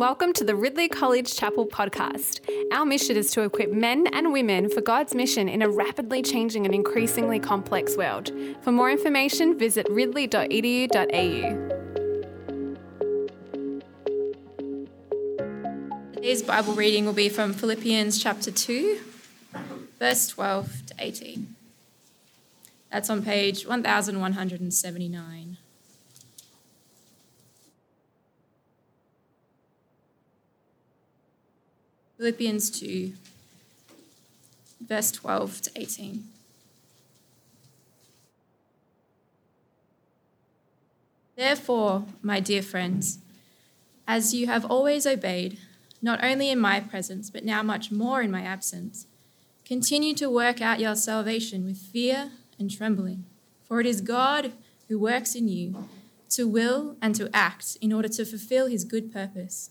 Welcome to the Ridley College Chapel podcast. Our mission is to equip men and women for God's mission in a rapidly changing and increasingly complex world. For more information, visit ridley.edu.au. Today's Bible reading will be from Philippians chapter 2, verse 12 to 18. That's on page 1179. Philippians 2, verse 12 to 18. Therefore, my dear friends, as you have always obeyed, not only in my presence, but now much more in my absence, continue to work out your salvation with fear and trembling. For it is God who works in you to will and to act in order to fulfill his good purpose.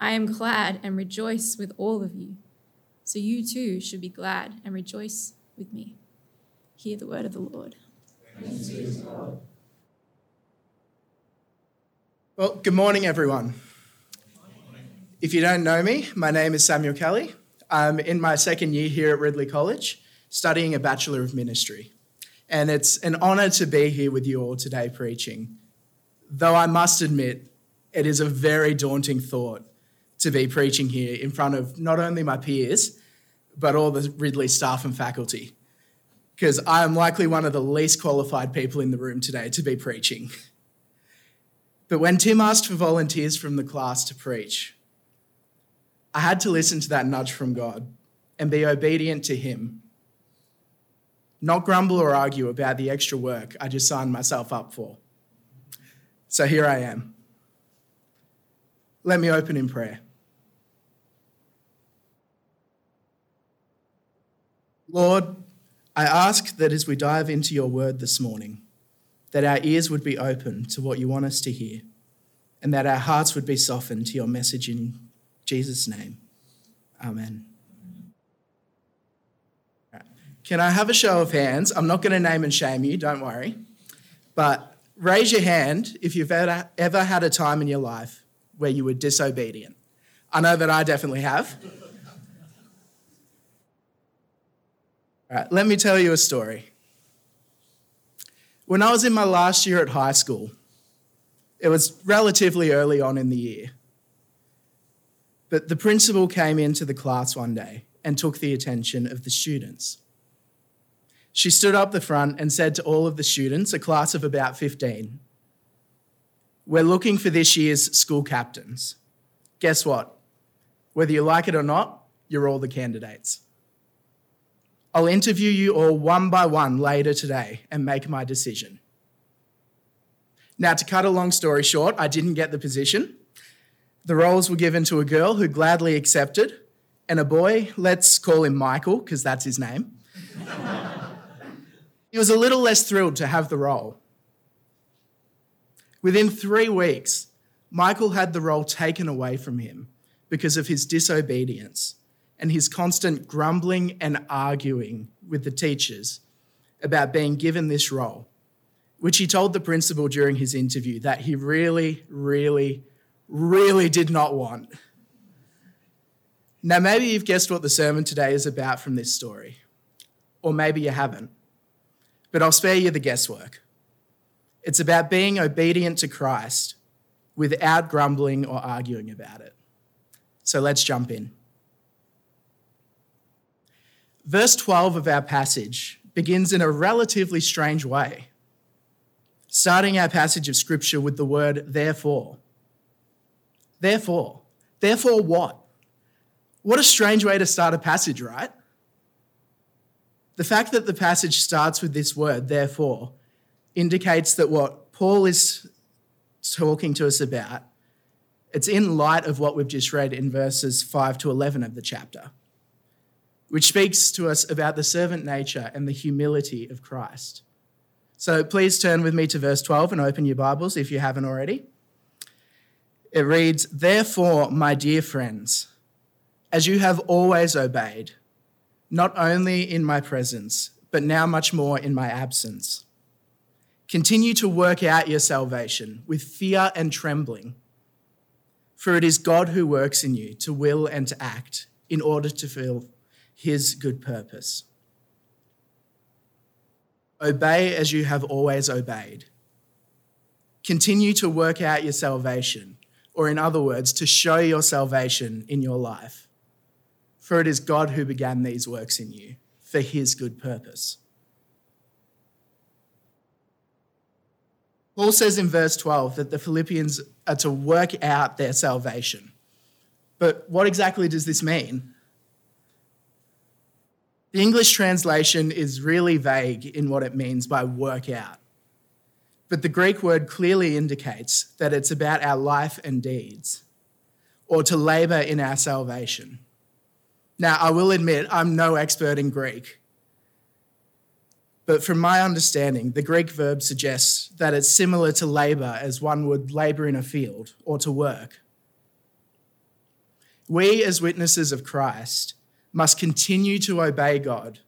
I am glad and rejoice with all of you. So you too should be glad and rejoice with me. Hear the word of the Lord. Well, good morning, everyone. If you don't know me, my name is Samuel Kelly. I'm in my second year here at Ridley College, studying a Bachelor of Ministry. And it's an honour to be here with you all today preaching. Though I must admit, it is a very daunting thought to be preaching here in front of not only my peers, but all the Ridley staff and faculty. Because I am likely one of the least qualified people in the room today to be preaching. But when Tim asked for volunteers from the class to preach, I had to listen to that nudge from God and be obedient to Him. Not grumble or argue about the extra work I just signed myself up for. So here I am. Let me open in prayer. Lord, I ask that as we dive into your word this morning, that our ears would be open to what you want us to hear, and that our hearts would be softened to your message in Jesus' name. Amen. Can I have a show of hands? I'm not going to name and shame you, don't worry. But raise your hand if you've ever, ever had a time in your life where you were disobedient. I know that I definitely have. All right, let me tell you a story. When I was in my last year at high school, it was relatively early on in the year. But the principal came into the class one day and took the attention of the students. She stood up the front and said to all of the students, a class of about 15, We're looking for this year's school captains. Guess what? Whether you like it or not, you're all the candidates. I'll interview you all one by one later today and make my decision. Now, to cut a long story short, I didn't get the position. The roles were given to a girl who gladly accepted, and a boy, let's call him Michael, because that's his name. he was a little less thrilled to have the role. Within three weeks, Michael had the role taken away from him because of his disobedience and his constant grumbling and arguing with the teachers about being given this role, which he told the principal during his interview that he really, really, really did not want. Now, maybe you've guessed what the sermon today is about from this story, or maybe you haven't, but I'll spare you the guesswork. It's about being obedient to Christ without grumbling or arguing about it. So let's jump in. Verse 12 of our passage begins in a relatively strange way, starting our passage of scripture with the word therefore. Therefore. Therefore, what? What a strange way to start a passage, right? The fact that the passage starts with this word, therefore, indicates that what Paul is talking to us about It's in light of what we've just read in verses 5 to 11 of the chapter, which speaks to us about the servant nature and the humility of Christ. So please turn with me to verse 12 and open your Bibles if you haven't already. It reads, Therefore, my dear friends, as you have always obeyed, not only in my presence, but now much more in my absence, continue to work out your salvation with fear and trembling. For it is God who works in you to will and to act in order to fulfill his good purpose. Obey as you have always obeyed. Continue to work out your salvation, or in other words, to show your salvation in your life. For it is God who began these works in you for his good purpose. Paul says in verse 12 that the Philippians are to work out their salvation. But what exactly does this mean? The English translation is really vague in what it means by work out. But the Greek word clearly indicates that it's about our life and deeds, or to labour in our salvation. Now, I will admit I'm no expert in Greek, but from my understanding, the Greek verb suggests that it's similar to labour as one would labour in a field or to work. We, as witnesses of Christ, must continue to obey God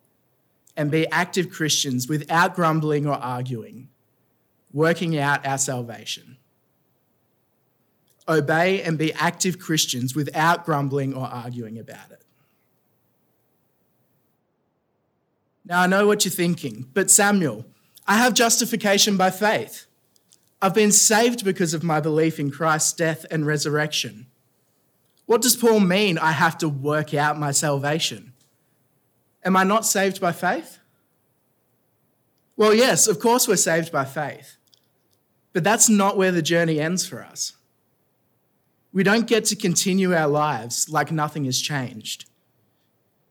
and be active Christians without grumbling or arguing, working out our salvation. Obey and be active Christians without grumbling or arguing about it. Now, I know what you're thinking, but Samuel, I have justification by faith. I've been saved because of my belief in Christ's death and resurrection. What does Paul mean I have to work out my salvation? Am I not saved by faith? Well, yes, of course we're saved by faith. But that's not where the journey ends for us. We don't get to continue our lives like nothing has changed.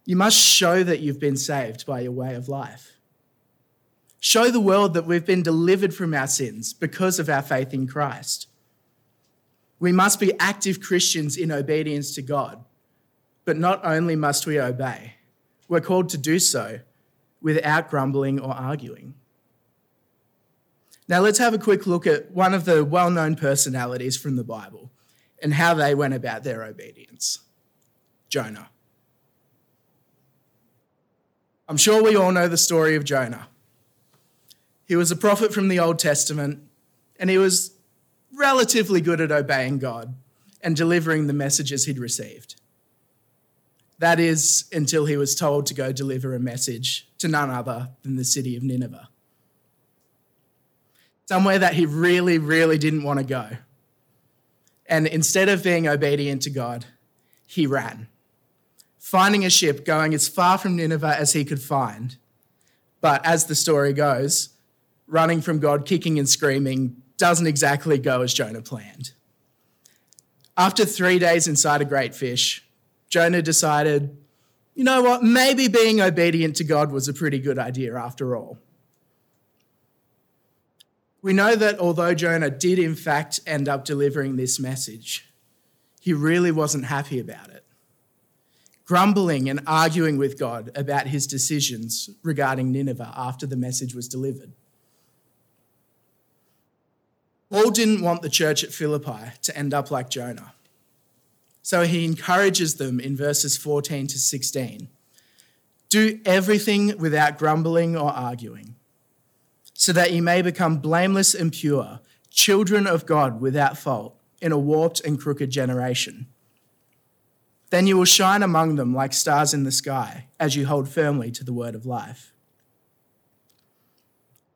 You must show that you've been saved by your way of life. Show the world that we've been delivered from our sins because of our faith in Christ. We must be active Christians in obedience to God. But not only must we obey, we're called to do so without grumbling or arguing. Now, let's have a quick look at one of the well known personalities from the Bible and how they went about their obedience Jonah. I'm sure we all know the story of Jonah. He was a prophet from the Old Testament, and he was relatively good at obeying God and delivering the messages he'd received. That is, until he was told to go deliver a message to none other than the city of Nineveh. Somewhere that he really, really didn't want to go. And instead of being obedient to God, he ran, finding a ship going as far from Nineveh as he could find. But as the story goes, running from God, kicking and screaming, doesn't exactly go as Jonah planned. After three days inside a great fish, Jonah decided, you know what, maybe being obedient to God was a pretty good idea after all. We know that although Jonah did in fact end up delivering this message, he really wasn't happy about it. Grumbling and arguing with God about his decisions regarding Nineveh after the message was delivered. Paul didn't want the church at Philippi to end up like Jonah. So he encourages them in verses 14 to 16 do everything without grumbling or arguing, so that you may become blameless and pure, children of God without fault, in a warped and crooked generation. Then you will shine among them like stars in the sky as you hold firmly to the word of life.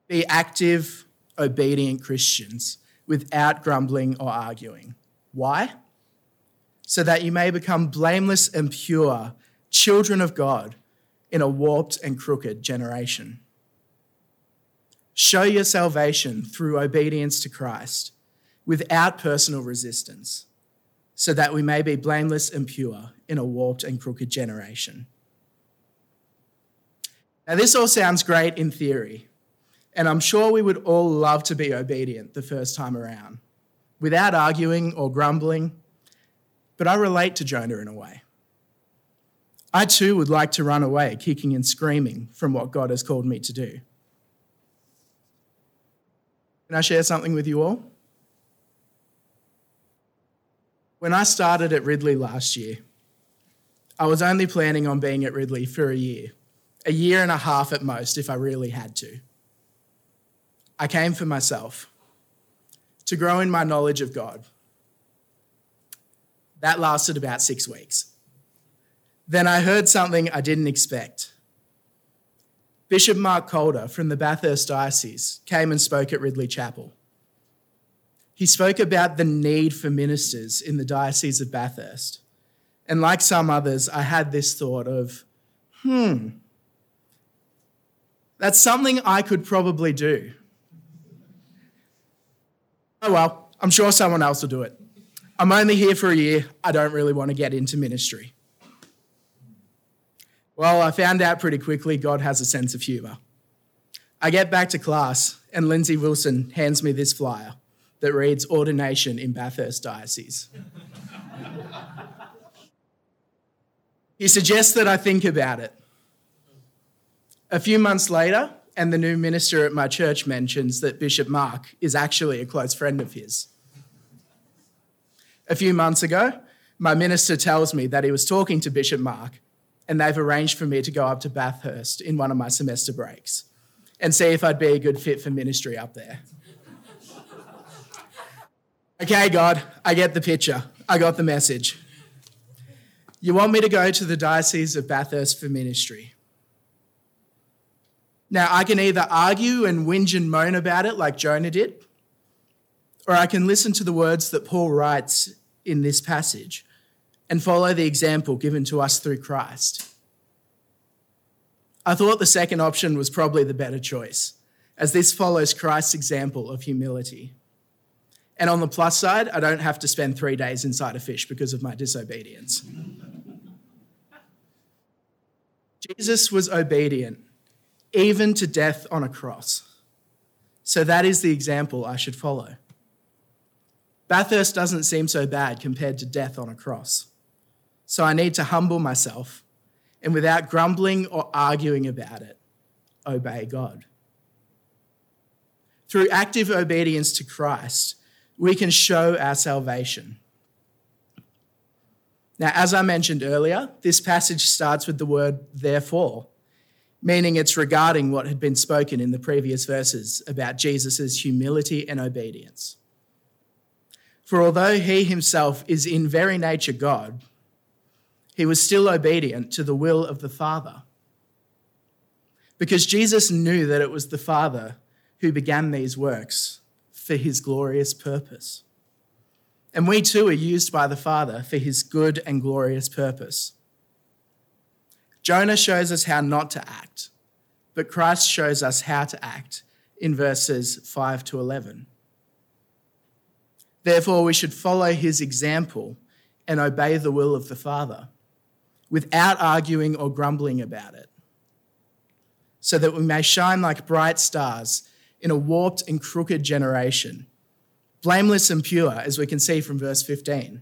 Be active, obedient Christians without grumbling or arguing. Why? So that you may become blameless and pure, children of God in a warped and crooked generation. Show your salvation through obedience to Christ without personal resistance, so that we may be blameless and pure in a warped and crooked generation. Now, this all sounds great in theory, and I'm sure we would all love to be obedient the first time around, without arguing or grumbling, but I relate to Jonah in a way. I too would like to run away, kicking and screaming from what God has called me to do. Can I share something with you all? When I started at Ridley last year, I was only planning on being at Ridley for a year, a year and a half at most, if I really had to. I came for myself, to grow in my knowledge of God. That lasted about six weeks. Then I heard something I didn't expect. Bishop Mark Calder from the Bathurst Diocese came and spoke at Ridley Chapel. He spoke about the need for ministers in the Diocese of Bathurst. And like some others, I had this thought of, hmm, that's something I could probably do. Oh well, I'm sure someone else will do it. I'm only here for a year. I don't really want to get into ministry. Well, I found out pretty quickly God has a sense of humour. I get back to class, and Lindsay Wilson hands me this flyer that reads Ordination in Bathurst Diocese. he suggests that I think about it. A few months later, and the new minister at my church mentions that Bishop Mark is actually a close friend of his. A few months ago, my minister tells me that he was talking to Bishop Mark and they've arranged for me to go up to Bathurst in one of my semester breaks and see if I'd be a good fit for ministry up there. okay, God, I get the picture. I got the message. You want me to go to the Diocese of Bathurst for ministry. Now, I can either argue and whinge and moan about it like Jonah did, or I can listen to the words that Paul writes in this passage and follow the example given to us through Christ. I thought the second option was probably the better choice, as this follows Christ's example of humility. And on the plus side, I don't have to spend three days inside a fish because of my disobedience. Jesus was obedient, even to death on a cross. So that is the example I should follow. Bathurst doesn't seem so bad compared to death on a cross. So I need to humble myself and without grumbling or arguing about it, obey God. Through active obedience to Christ, we can show our salvation. Now, as I mentioned earlier, this passage starts with the word therefore, meaning it's regarding what had been spoken in the previous verses about Jesus' humility and obedience. For although he himself is in very nature God, he was still obedient to the will of the Father. Because Jesus knew that it was the Father who began these works for his glorious purpose. And we too are used by the Father for his good and glorious purpose. Jonah shows us how not to act, but Christ shows us how to act in verses 5 to 11. Therefore, we should follow his example and obey the will of the Father without arguing or grumbling about it, so that we may shine like bright stars in a warped and crooked generation, blameless and pure, as we can see from verse 15.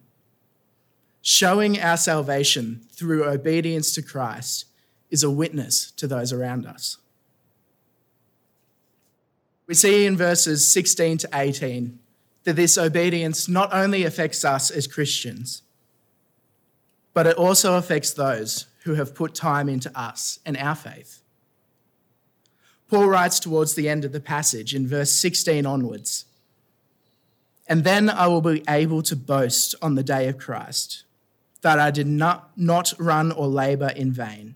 Showing our salvation through obedience to Christ is a witness to those around us. We see in verses 16 to 18 that this obedience not only affects us as Christians, but it also affects those who have put time into us and our faith. Paul writes towards the end of the passage in verse 16 onwards And then I will be able to boast on the day of Christ that I did not, not run or labor in vain.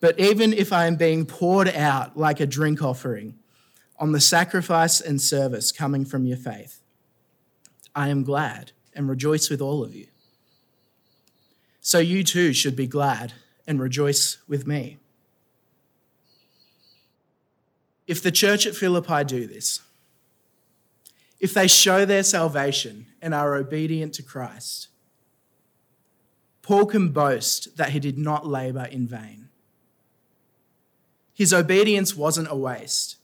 But even if I am being poured out like a drink offering on the sacrifice and service coming from your faith, I am glad and rejoice with all of you. So you too should be glad and rejoice with me. If the church at Philippi do this, if they show their salvation and are obedient to Christ, Paul can boast that he did not labor in vain. His obedience wasn't a waste.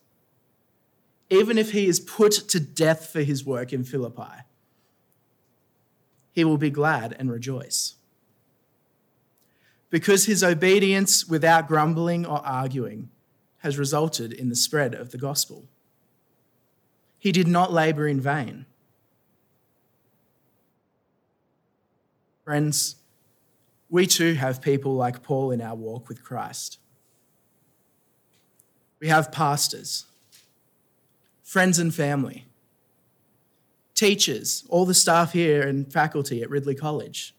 Even if he is put to death for his work in Philippi, he will be glad and rejoice. Because his obedience without grumbling or arguing has resulted in the spread of the gospel. He did not labor in vain. Friends, we too have people like Paul in our walk with Christ. We have pastors, friends and family, teachers, all the staff here and faculty at Ridley College.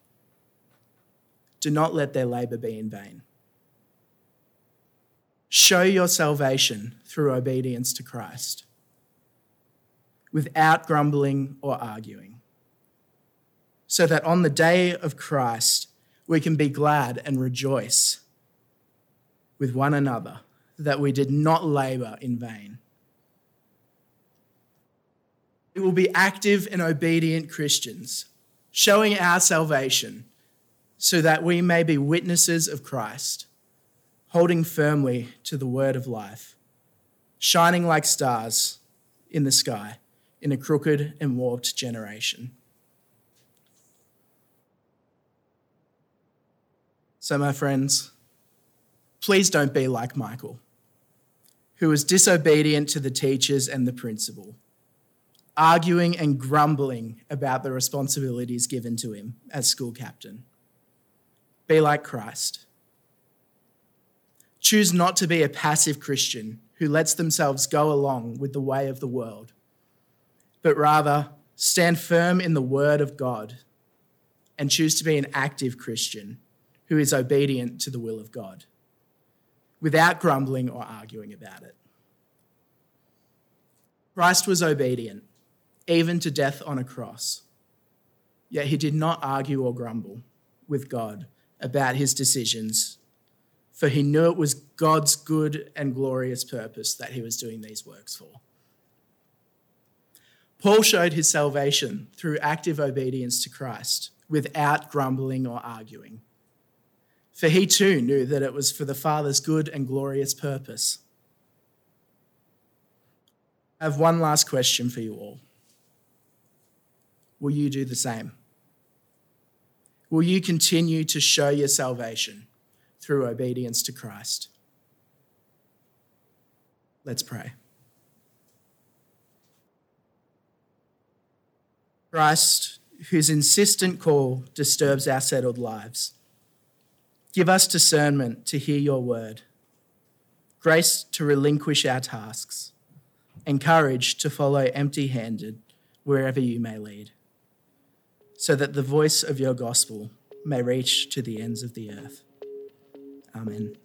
Do not let their labour be in vain. Show your salvation through obedience to Christ without grumbling or arguing, so that on the day of Christ we can be glad and rejoice with one another that we did not labour in vain. We will be active and obedient Christians, showing our salvation so that we may be witnesses of Christ, holding firmly to the word of life, shining like stars in the sky in a crooked and warped generation. So, my friends, please don't be like Michael, who was disobedient to the teachers and the principal arguing and grumbling about the responsibilities given to him as school captain. Be like Christ. Choose not to be a passive Christian who lets themselves go along with the way of the world, but rather stand firm in the word of God and choose to be an active Christian who is obedient to the will of God without grumbling or arguing about it. Christ was obedient even to death on a cross. Yet he did not argue or grumble with God about his decisions, for he knew it was God's good and glorious purpose that he was doing these works for. Paul showed his salvation through active obedience to Christ without grumbling or arguing. For he too knew that it was for the Father's good and glorious purpose. I have one last question for you all will you do the same? Will you continue to show your salvation through obedience to Christ? Let's pray. Christ, whose insistent call disturbs our settled lives, give us discernment to hear your word, grace to relinquish our tasks, and courage to follow empty handed wherever you may lead so that the voice of your gospel may reach to the ends of the earth. Amen.